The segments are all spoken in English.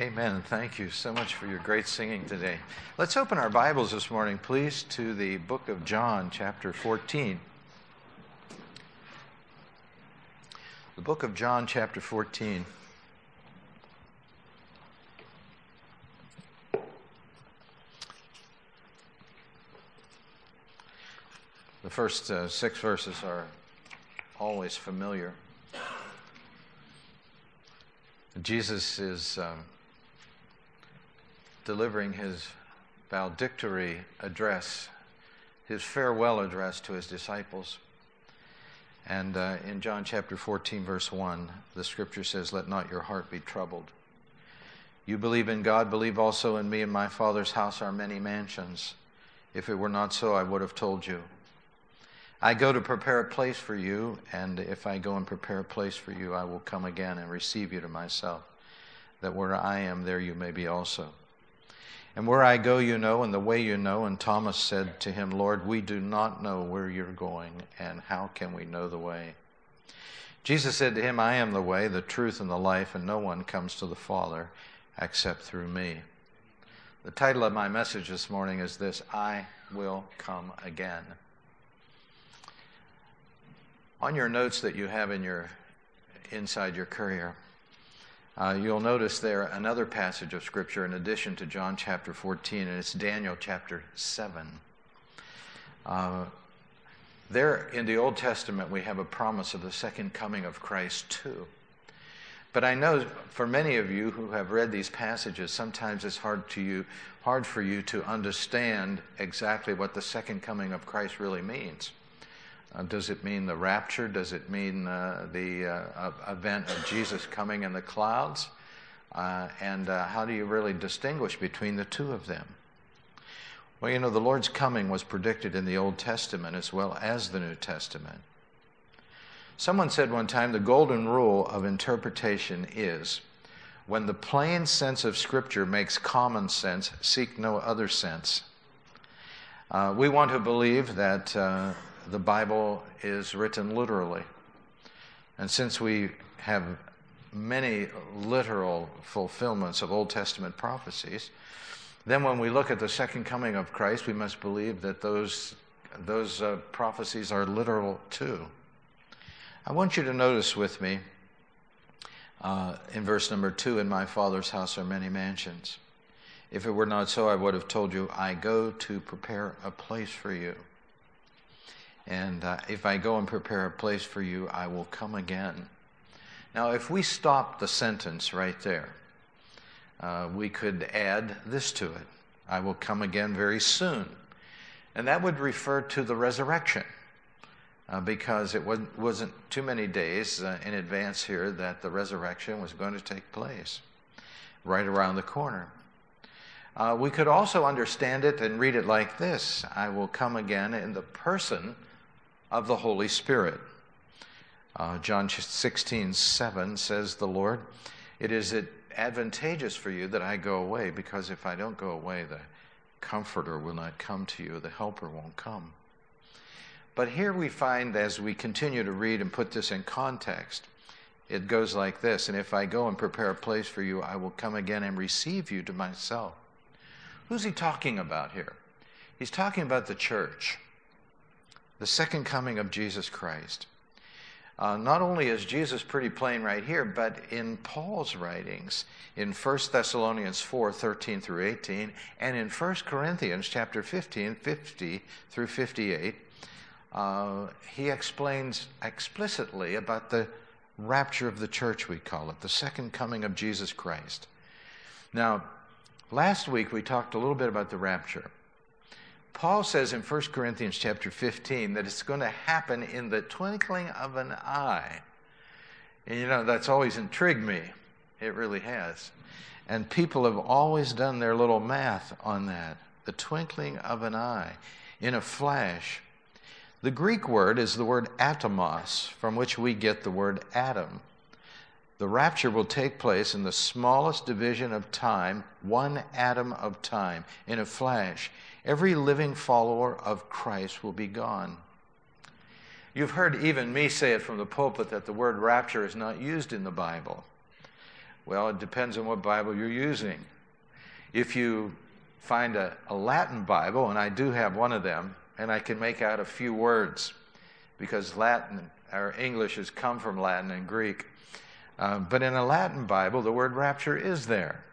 Amen. Thank you so much for your great singing today. Let's open our Bibles this morning, please, to the book of John, chapter 14. The book of John, chapter 14. The first uh, six verses are always familiar. Jesus is um, delivering his valedictory address, his farewell address to his disciples. And uh, in John chapter 14, verse 1, the scripture says, Let not your heart be troubled. You believe in God, believe also in me. In my Father's house are many mansions. If it were not so, I would have told you. I go to prepare a place for you, and if I go and prepare a place for you, I will come again and receive you to myself, that where I am, there you may be also. And where I go, you know, and the way you know. And Thomas said to him, Lord, we do not know where you're going, and how can we know the way? Jesus said to him, I am the way, the truth, and the life, and no one comes to the Father except through me. The title of my message this morning is this I will come again. On your notes that you have in your inside your courier, uh, you'll notice there another passage of Scripture in addition to John chapter 14, and it's Daniel chapter 7. Uh, there in the Old Testament, we have a promise of the second coming of Christ too. But I know for many of you who have read these passages, sometimes it's hard to you, hard for you to understand exactly what the second coming of Christ really means. Uh, does it mean the rapture? Does it mean uh, the uh, event of Jesus coming in the clouds? Uh, and uh, how do you really distinguish between the two of them? Well, you know, the Lord's coming was predicted in the Old Testament as well as the New Testament. Someone said one time the golden rule of interpretation is when the plain sense of Scripture makes common sense, seek no other sense. Uh, we want to believe that the Bible is written literally. And since we have many literal fulfillments of Old Testament prophecies, then when we look at the second coming of Christ, we must believe that those, those uh, prophecies are literal too. I want you to notice with me uh, in verse number two In my Father's house are many mansions. If it were not so, I would have told you, I go to prepare a place for you. And uh, if I go and prepare a place for you, I will come again. Now, if we stop the sentence right there, uh, we could add this to it I will come again very soon. And that would refer to the resurrection. Uh, because it wasn't, wasn't, too many days uh, in advance here that the resurrection was going to take place, right around the corner. Uh, we could also understand it and read it like this I will come again in the person of the Holy Spirit. Uh, John 16, 7 says, The Lord, it is advantageous for you that I go away, because if I don't go away, the Comforter will not come to you, the Helper won't come. But here we find, as we continue to read and put this in context, it goes like this And if I go and prepare a place for you, I will come again and receive you to myself. Who's he talking about here? He's talking about the church the second coming of Jesus Christ. Uh, not only is Jesus pretty plain right here, but in Paul's writings in 1 Thessalonians 4 13 through 18, and in 1 Corinthians chapter 15 50 through 58, uh, he explains explicitly about the rapture of the church, we call it, the second coming of Jesus Christ. Now, last week we talked a little bit about the rapture. Paul says in 1 Corinthians chapter 15 that it's going to happen in the twinkling of an eye. And you know, that's always intrigued me. It really has. And people have always done their little math on that. The twinkling of an eye, in a flash. The Greek word is the word atomos, from which we get the word atom. The rapture will take place in the smallest division of time, one atom of time, in a flash every living follower of Christ will be gone. You've heard even me say it from the pulpit that the word rapture is not used in the Bible. Well, it depends on what Bible you're using. If you find a, a Latin Bible, and I do have one of them, and I can make out a few words because Latin or English has come from Latin and Greek. Uh, but in a Latin Bible, the word rapture is there.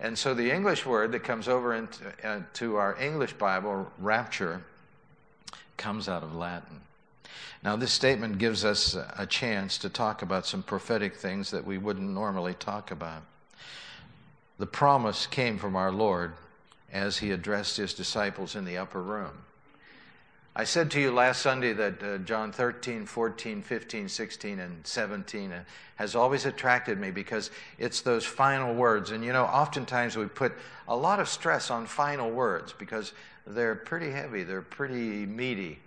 And so the English word that comes over into to our English Bible, rapture, comes out of Latin. Now, this statement gives us a chance to talk about some prophetic things that we wouldn't normally talk about. The promise came from our Lord as he addressed his disciples in the upper room. I said to you last Sunday that uh, John 13, 14, 15, 16, and 17 uh, has always attracted me because it's those final words. And you know, oftentimes we put a lot of stress on final words because they're pretty heavy, they're pretty meaty.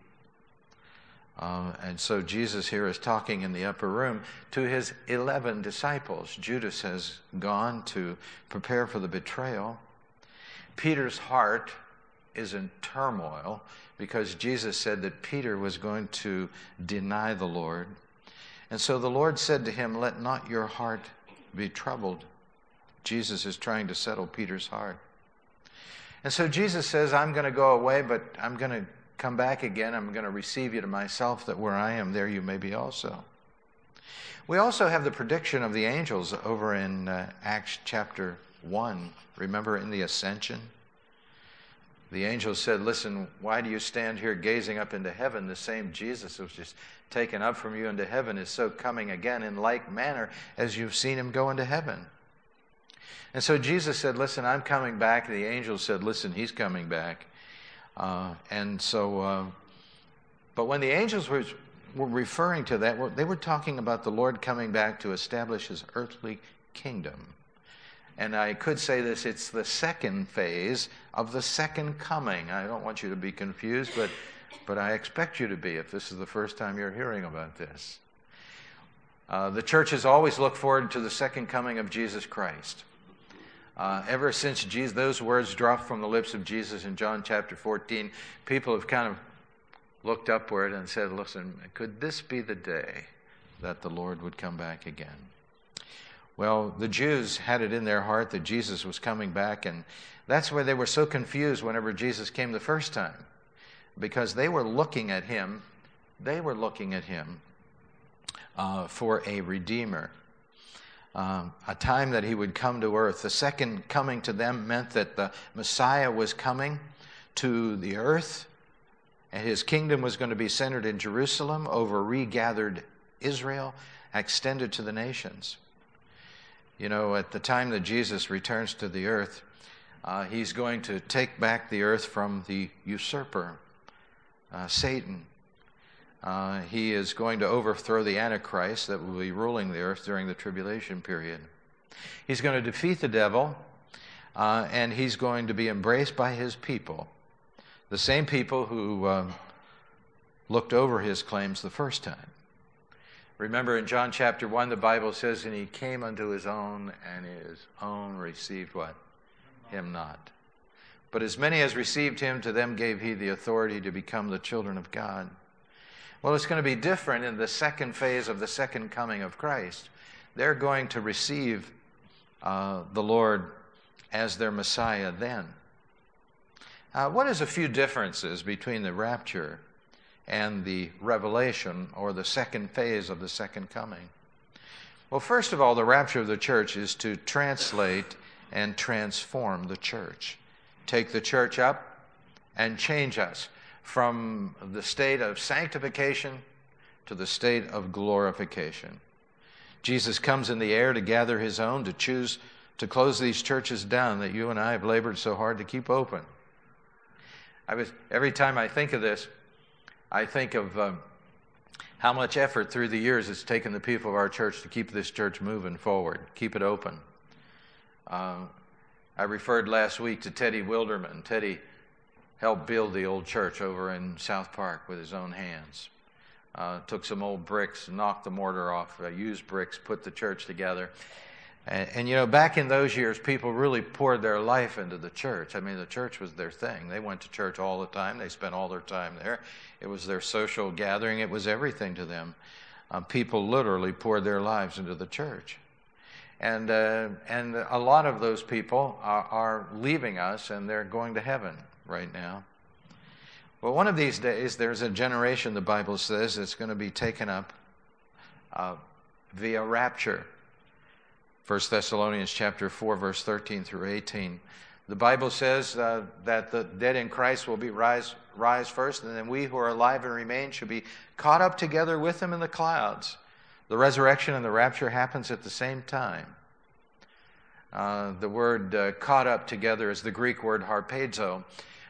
Uh, and so Jesus here is talking in the upper room to his 11 disciples. Judas has gone to prepare for the betrayal. Peter's heart is in turmoil because Jesus said that Peter was going to deny the Lord. And so the Lord said to him, Let not your heart be troubled. Jesus is trying to settle Peter's heart. And so Jesus says, I'm going to go away, but I'm going to come back again. I'm going to receive you to myself, that where I am, there you may be also. We also have the prediction of the angels over in uh, Acts chapter 1. Remember in the ascension? The angel said, Listen, why do you stand here gazing up into heaven? The same Jesus who was just taken up from you into heaven is so coming again in like manner as you've seen him go into heaven. And so Jesus said, Listen, I'm coming back. The angel said, Listen, he's coming back. Uh, and so, uh, but when the angels were, were referring to that, they were talking about the Lord coming back to establish his earthly kingdom. And I could say this it's the second phase of the second coming. I don't want you to be confused, but, but I expect you to be if this is the first time you're hearing about this. Uh, the church has always looked forward to the second coming of Jesus Christ. Uh, ever since Jesus, those words dropped from the lips of Jesus in John chapter 14, people have kind of looked upward and said, Listen, could this be the day that the Lord would come back again? Well, the Jews had it in their heart that Jesus was coming back, and that's why they were so confused whenever Jesus came the first time, because they were looking at him, they were looking at him uh, for a redeemer. Um, a time that he would come to earth. The second coming to them meant that the Messiah was coming to the earth, and his kingdom was going to be centered in Jerusalem over regathered Israel, extended to the nations. You know, at the time that Jesus returns to the earth, uh, he's going to take back the earth from the usurper, uh, Satan. Uh, he is going to overthrow the Antichrist that will be ruling the earth during the tribulation period. He's going to defeat the devil, uh, and he's going to be embraced by his people, the same people who uh, looked over his claims the first time. Remember in John chapter 1, the Bible says, And he came unto his own, and his own received what? Him not. But as many as received him, to them gave he the authority to become the children of God. Well, it's going to be different in the second phase of the second coming of Christ. They're going to receive uh, the Lord as their Messiah then. Uh, what is a few differences between the rapture and the revelation or the second phase of the second coming? Well, first of all, the rapture of the church is to translate and transform the church. Take the church up and change us from the state of sanctification to the state of glorification. Jesus comes in the air to gather his own, to choose to close these churches down that you and I have labored so hard to keep open. I was, every time I think of this, I think of um, how much effort through the years it's taken the people of our church to keep this church moving forward, keep it open. Uh, I referred last week to Teddy Wilderman. Teddy helped build the old church over in South Park with his own hands. Uh, took some old bricks, knocked the mortar off, uh, used bricks, put the church together. And, and, you know, back in those years, people really poured their life into the church. I mean, the church was their thing. They went to church all the time, they spent all their time there. It was their social gathering, it was everything to them. Uh, people literally poured their lives into the church. And, uh, and a lot of those people are, are leaving us and they're going to heaven right now. Well, one of these days, there's a generation, the Bible says, that's going to be taken up uh, via rapture. 1 Thessalonians chapter 4, verse 13 through 18. The Bible says uh, that the dead in Christ will be rise, rise first, and then we who are alive and remain shall be caught up together with them in the clouds. The resurrection and the rapture happens at the same time. Uh, the word uh, caught up together is the Greek word harpazo,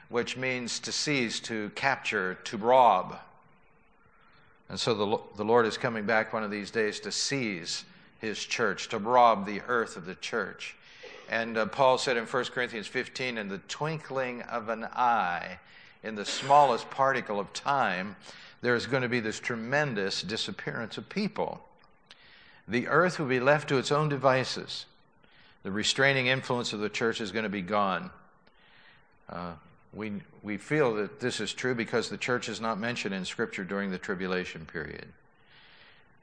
which means to seize, to capture, to rob. And so the, the Lord is coming back one of these days to seize his church, to rob the earth of the church. And uh, Paul said in 1 Corinthians 15, in the twinkling of an eye, in the smallest particle of time, there is going to be this tremendous disappearance of people. The earth will be left to its own devices. The restraining influence of the church is going to be gone. Uh, we, we feel that this is true because the church is not mentioned in Scripture during the tribulation period.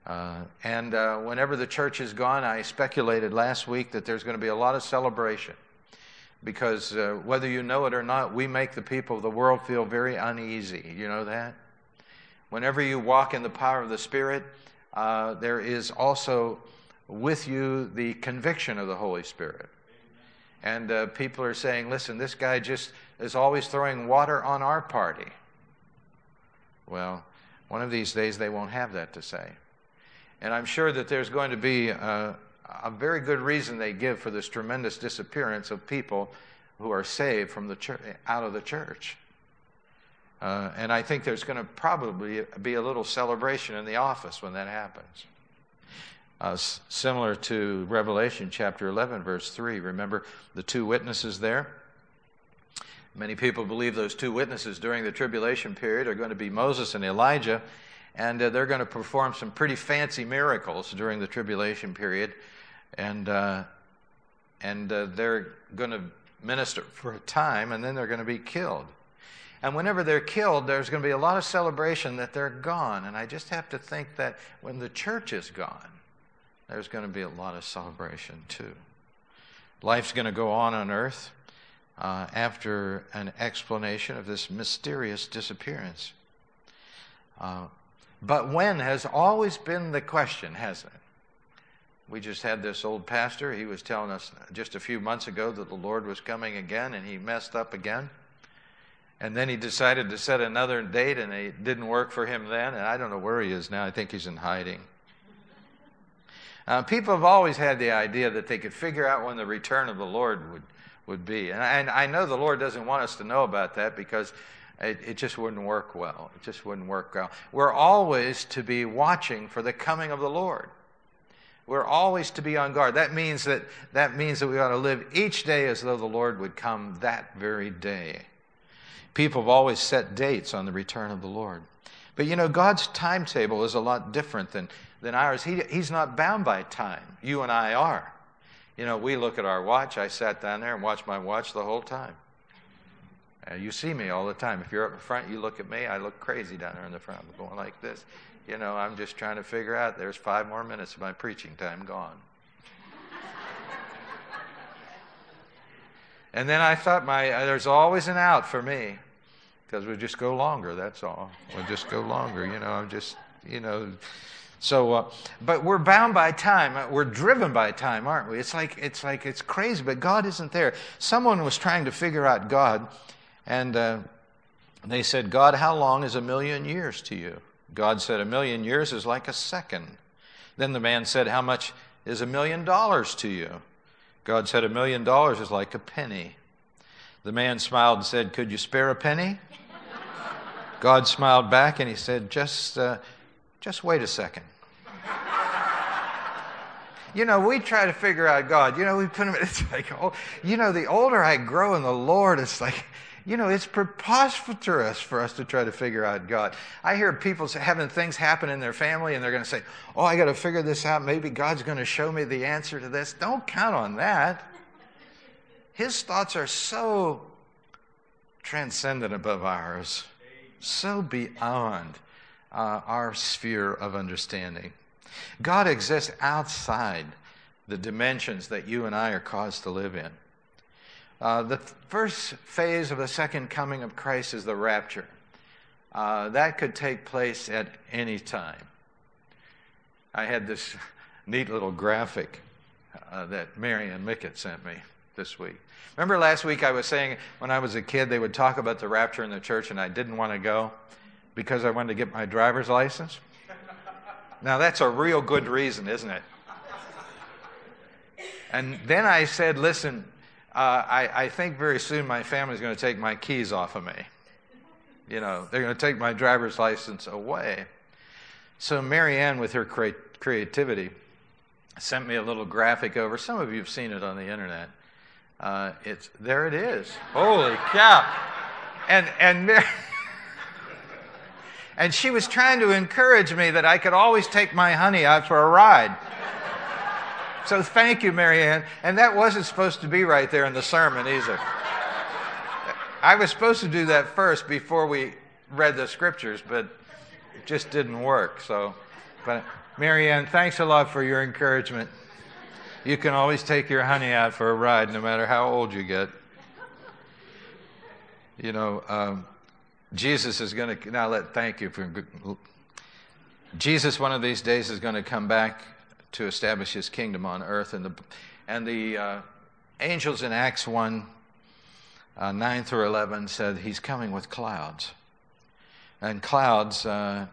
Uh, and uh, whenever the church is gone, I speculated last week that there's going to be a lot of celebration. Because uh, whether you know it or not, we make the people of the world feel very uneasy. You know that? Whenever you walk in the power of the Spirit, uh, there is also with you the conviction of the Holy Spirit. And uh, people are saying, listen, this guy just is always throwing water on our party. Well, one of these days they won't have that to say. And I'm sure that there's going to be a, a very good reason they give for this tremendous disappearance of people who are saved from the church, out of the church. Uh, and I think there's going to probably be a little celebration in the office when that happens. Uh, similar to Revelation chapter 11, verse 3. Remember the two witnesses there? Many people believe those two witnesses during the tribulation period are going to be Moses and Elijah and uh, they're going to perform some pretty fancy miracles during the tribulation period, and uh, and uh, they're going to minister for a time, and then they're going to be killed. And whenever they're killed, there's going to be a lot of celebration that they're gone. And I just have to think that when the church is gone, there's going to be a lot of celebration too. Life's going to go on on earth uh, after an explanation of this mysterious disappearance. Uh, but when has always been the question, hasn't it? We just had this old pastor. He was telling us just a few months ago that the Lord was coming again, and he messed up again. And then he decided to set another date, and it didn't work for him then. And I don't know where he is now. I think he's in hiding. Uh, people have always had the idea that they could figure out when the return of the Lord would, would be. And I, and I know the Lord doesn't want us to know about that because it, it, just wouldn't work well. It just wouldn't work well. We're always to be watching for the coming of the Lord. We're always to be on guard. That means that, that means that we ought to live each day as though the Lord would come that very day. People have always set dates on the return of the Lord. But you know, God's timetable is a lot different than, than ours. He, he's not bound by time. You and I are. You know, we look at our watch. I sat down there and watched my watch the whole time. Uh, you see me all the time. If you're up in front, you look at me. I look crazy down there in the front. I'm going like this. You know, I'm just trying to figure out there's five more minutes of my preaching time gone. and then I thought, my uh, there's always an out for me because we just go longer. That's all. We'll just go longer. You know, I'm just, you know. So, uh, but we're bound by time. We're driven by time, aren't we? It's like it's like it's crazy, but God isn't there. Someone was trying to figure out God and uh, they said, God, how long is a million years to you? God said, A million years is like a second. Then the man said, How much is a million dollars to you? God said, A million dollars is like a penny. The man smiled and said, Could you spare a penny? God smiled back and he said, Just, uh, just wait a second. you know, we try to figure out God. You know, we put him, it's like, oh, you know, the older I grow in the Lord, it's like, you know, it's preposterous for us to try to figure out God. I hear people having things happen in their family and they're going to say, Oh, I got to figure this out. Maybe God's going to show me the answer to this. Don't count on that. His thoughts are so transcendent above ours, so beyond uh, our sphere of understanding. God exists outside the dimensions that you and I are caused to live in. Uh, the first phase of the second coming of Christ is the rapture. Uh, that could take place at any time. I had this neat little graphic uh, that Marianne Mickett sent me this week. Remember last week I was saying when I was a kid they would talk about the rapture in the church and I didn't want to go because I wanted to get my driver's license? Now that's a real good reason, isn't it? And then I said, listen, uh, I, I think very soon my family's going to take my keys off of me. You know, they're going to take my driver's license away. So Marianne, with her cre- creativity, sent me a little graphic over. Some of you have seen it on the internet. Uh, it's there. It is. Holy cow! And and Mar- and she was trying to encourage me that I could always take my honey out for a ride. So thank you, Marianne. And that wasn't supposed to be right there in the sermon either. I was supposed to do that first before we read the scriptures, but it just didn't work. So, but Marianne, thanks a lot for your encouragement. You can always take your honey out for a ride, no matter how old you get. You know, um, Jesus is going to now let thank you for Jesus. One of these days is going to come back to establish His kingdom on earth, and the and the uh, angels in Acts one uh, 9 through 11 said he's coming with clouds. And clouds uh,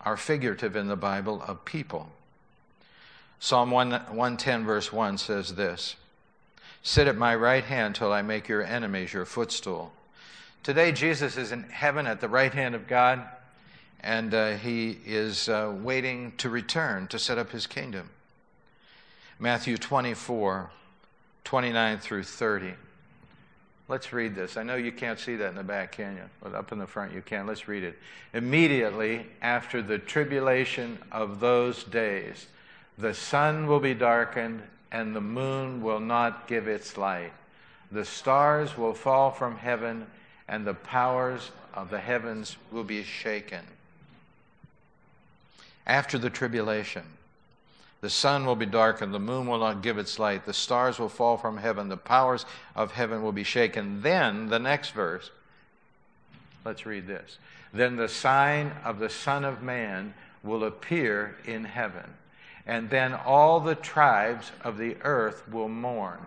are figurative in the Bible of people. Psalm 1, 110, verse 1 says this Sit at my right hand till I make your enemies your footstool. Today, Jesus is in heaven at the right hand of God, and uh, he is uh, waiting to return to set up his kingdom. Matthew 24, 29 through 30. Let's read this. I know you can't see that in the back, can you? But up in the front you can. Let's read it. Immediately after the tribulation of those days, the sun will be darkened and the moon will not give its light. The stars will fall from heaven and the powers of the heavens will be shaken. After the tribulation, the sun will be darkened, the moon will not give its light, the stars will fall from heaven, the powers of heaven will be shaken. Then, the next verse, let's read this. Then the sign of the Son of Man will appear in heaven, and then all the tribes of the earth will mourn,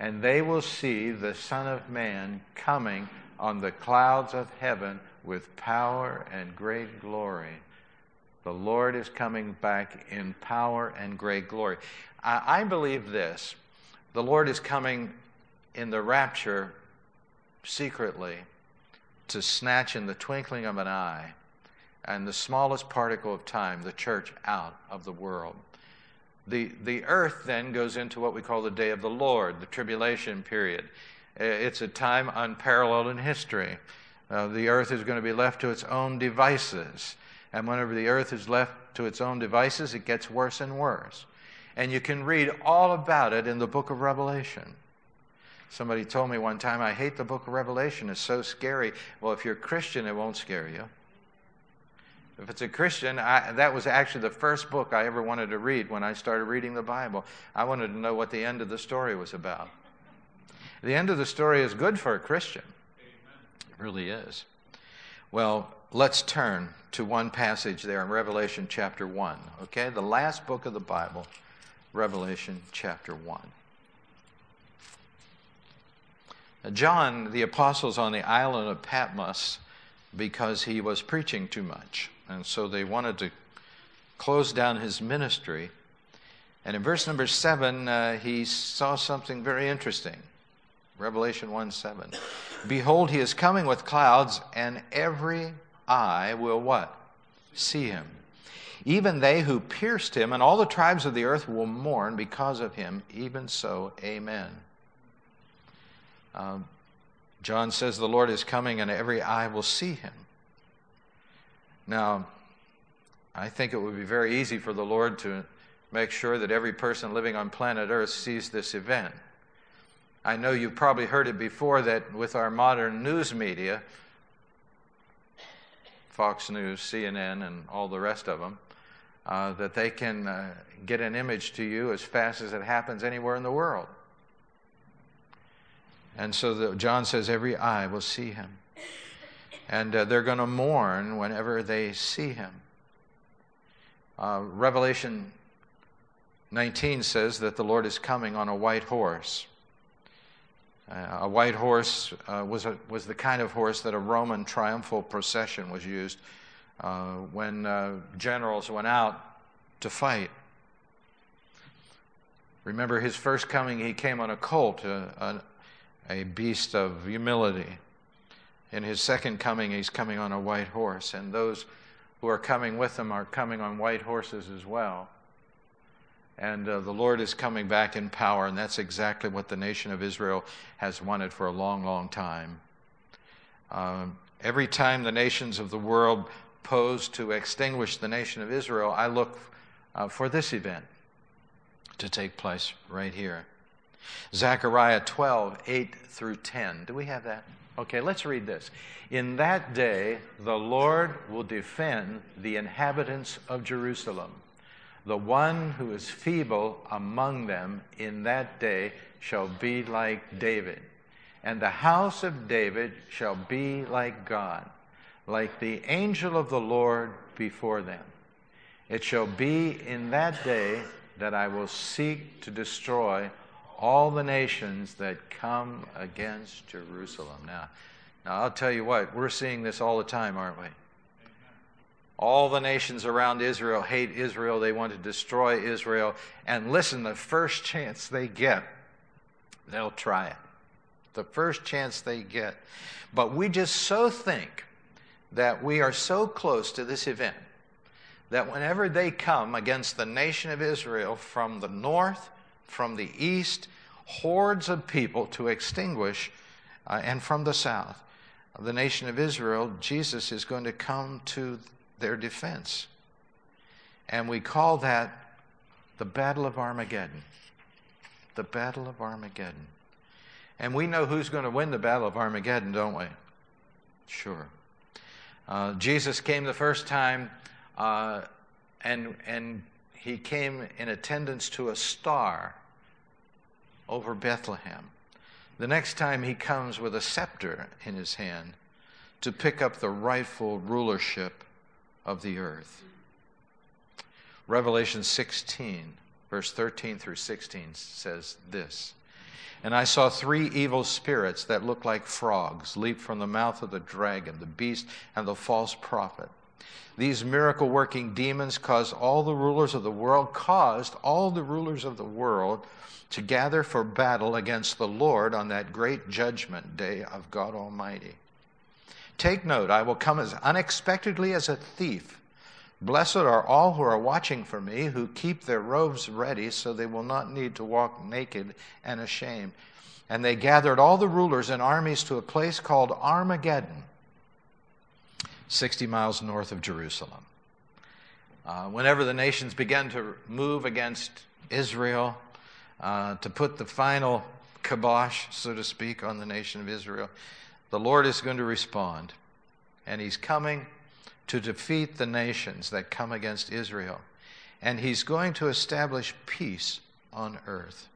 and they will see the Son of Man coming on the clouds of heaven with power and great glory. The Lord is coming back in power and great glory. I, I believe this the Lord is coming in the rapture secretly to snatch in the twinkling of an eye and the smallest particle of time the church out of the world. The, the earth then goes into what we call the day of the Lord, the tribulation period. It's a time unparalleled in history. Uh, the earth is going to be left to its own devices. And whenever the earth is left to its own devices, it gets worse and worse. And you can read all about it in the book of Revelation. Somebody told me one time, I hate the book of Revelation. It's so scary. Well, if you're a Christian, it won't scare you. If it's a Christian, I, that was actually the first book I ever wanted to read when I started reading the Bible. I wanted to know what the end of the story was about. The end of the story is good for a Christian. It really is. Well, let's turn to one passage there in Revelation chapter 1. Okay? The last book of the Bible, Revelation chapter 1. Now, John, the apostle's on the island of Patmos because he was preaching too much. And so they wanted to close down his ministry. And in verse number 7, uh, he saw something very interesting. Revelation 1 7. Behold, he is coming with clouds, and every eye will what? See him. Even they who pierced him, and all the tribes of the earth will mourn because of him. Even so, amen. Um, John says the Lord is coming, and every eye will see him. Now, I think it would be very easy for the Lord to make sure that every person living on planet Earth sees this event. I know you've probably heard it before that with our modern news media, Fox News, CNN, and all the rest of them, uh, that they can uh, get an image to you as fast as it happens anywhere in the world. And so the, John says, every eye will see him. And uh, they're going to mourn whenever they see him. Uh, Revelation 19 says that the Lord is coming on a white horse. Uh, a white horse uh, was, a, was the kind of horse that a Roman triumphal procession was used uh, when uh, generals went out to fight. Remember, his first coming, he came on a colt, a, a, a beast of humility. In his second coming, he's coming on a white horse, and those who are coming with him are coming on white horses as well. And uh, the Lord is coming back in power, and that's exactly what the nation of Israel has wanted for a long, long time. Um, every time the nations of the world pose to extinguish the nation of Israel, I look uh, for this event to take place right here. Zechariah 12, 8 through 10. Do we have that? Okay, let's read this. In that day, the Lord will defend the inhabitants of Jerusalem. The one who is feeble among them in that day shall be like David, and the house of David shall be like God, like the angel of the Lord before them. It shall be in that day that I will seek to destroy all the nations that come against Jerusalem. Now, now I'll tell you what, we're seeing this all the time, aren't we? All the nations around Israel hate Israel. They want to destroy Israel. And listen, the first chance they get, they'll try it. The first chance they get. But we just so think that we are so close to this event that whenever they come against the nation of Israel from the north, from the east, hordes of people to extinguish, uh, and from the south, the nation of Israel, Jesus is going to come to their defense. And we call that the Battle of Armageddon. The Battle of Armageddon. And we know who's going to win the Battle of Armageddon, don't we? Sure. Uh, Jesus came the first time, uh, and, and he came in attendance to a star over Bethlehem. The next time he comes with a scepter in his hand to pick up the rightful rulership of the earth. Revelation 16, verse 13 through 16 says this And I saw three evil spirits that looked like frogs leap from the mouth of the dragon, the beast, and the false prophet. These miracle working demons caused all the rulers of the world, caused all the rulers of the world to gather for battle against the Lord on that great judgment day of God Almighty. Take note, I will come as unexpectedly as a thief. Blessed are all who are watching for me, who keep their robes ready so they will not need to walk naked and ashamed. And they gathered all the rulers and armies to a place called Armageddon, 60 miles north of Jerusalem. Uh, whenever the nations began to move against Israel, uh, to put the final kibosh, so to speak, on the nation of Israel, the Lord is going to respond. And He's coming to defeat the nations that come against Israel. And He's going to establish peace on earth.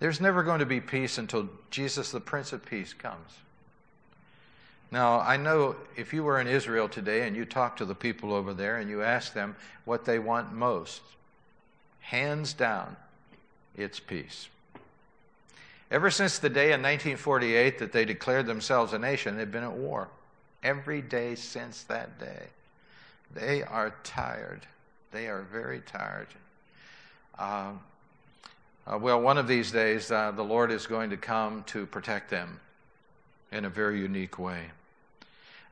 There's never going to be peace until Jesus, the Prince of Peace, comes. Now, I know if you were in Israel today and you talked to the people over there and you asked them what they want most, hands down, it's peace. Ever since the day in 1948 that they declared themselves a nation, they've been at war. Every day since that day. They are tired. They are very tired. Uh, uh, well, one of these days, uh, the Lord is going to come to protect them in a very unique way.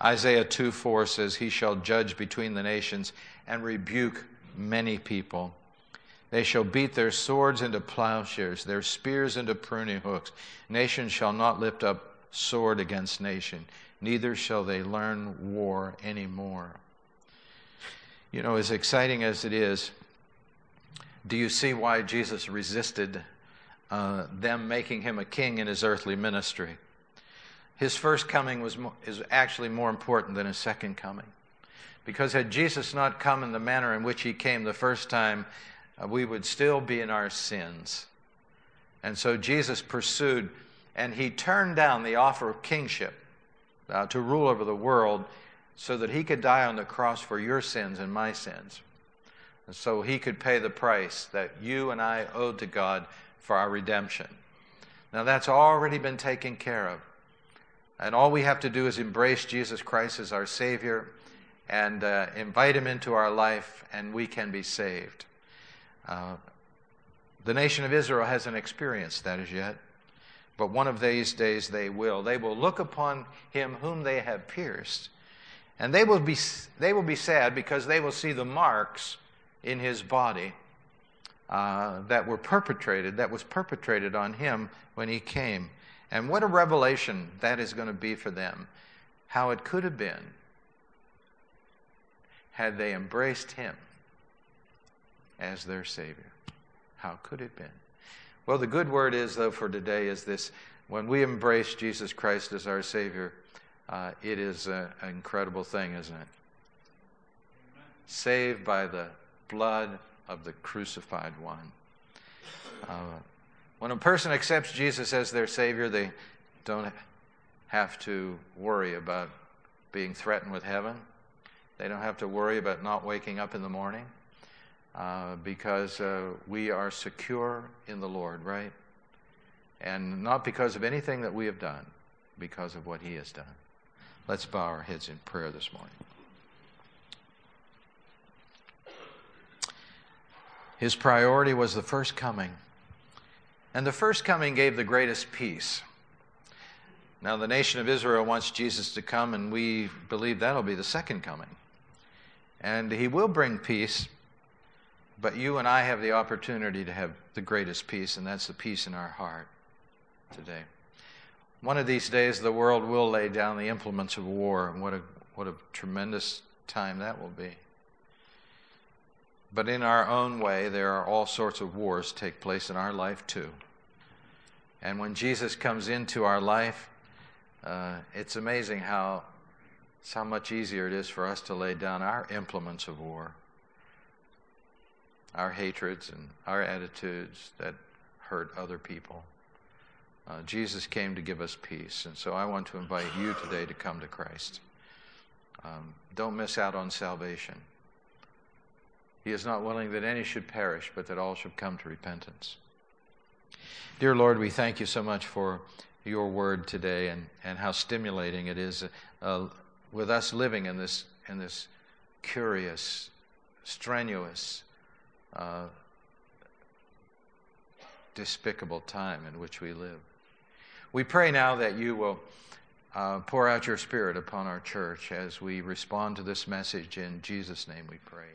Isaiah 2 4 says, He shall judge between the nations and rebuke many people. They shall beat their swords into plowshares, their spears into pruning hooks. Nation shall not lift up sword against nation, neither shall they learn war any more. You know, as exciting as it is, do you see why Jesus resisted uh, them making him a king in his earthly ministry? His first coming was is actually more important than his second coming Because had Jesus not come in the manner in which he came the first time, we would still be in our sins. And so Jesus pursued, and he turned down the offer of kingship uh, to rule over the world so that he could die on the cross for your sins and my sins. And so he could pay the price that you and I owed to God for our redemption. Now, that's already been taken care of. And all we have to do is embrace Jesus Christ as our Savior and uh, invite Him into our life, and we can be saved. Uh, the nation of Israel hasn't experienced that as yet, but one of these days they will. They will look upon Him whom they have pierced, and they will be, they will be sad because they will see the marks in His body. Uh, that were perpetrated, that was perpetrated on him when he came. And what a revelation that is going to be for them. How it could have been had they embraced him as their Savior. How could it have been? Well, the good word is, though, for today is this when we embrace Jesus Christ as our Savior, uh, it is a, an incredible thing, isn't it? Saved by the blood of the crucified one. Uh, when a person accepts Jesus as their Savior, they don't have to worry about being threatened with heaven. They don't have to worry about not waking up in the morning uh, because uh, we are secure in the Lord, right? And not because of anything that we have done, because of what He has done. Let's bow our heads in prayer this morning. His priority was the first coming. And the first coming gave the greatest peace. Now, the nation of Israel wants Jesus to come, and we believe that'll be the second coming. And he will bring peace, but you and I have the opportunity to have the greatest peace, and that's the peace in our heart today. One of these days, the world will lay down the implements of war, and what a, what a tremendous time that will be. But in our own way, there are all sorts of wars take place in our life too. And when Jesus comes into our life, uh, it's amazing how, how much easier it is for us to lay down our implements of war, our hatreds and our attitudes that hurt other people. Uh, Jesus came to give us peace. And so I want to invite you today to come to Christ. Um, don't miss out on salvation. He is not willing that any should perish, but that all should come to repentance. Dear Lord, we thank you so much for your word today and, and how stimulating it is uh, with us living in this, in this curious, strenuous, uh, despicable time in which we live. We pray now that you will uh, pour out your Spirit upon our church as we respond to this message. In Jesus' name we pray.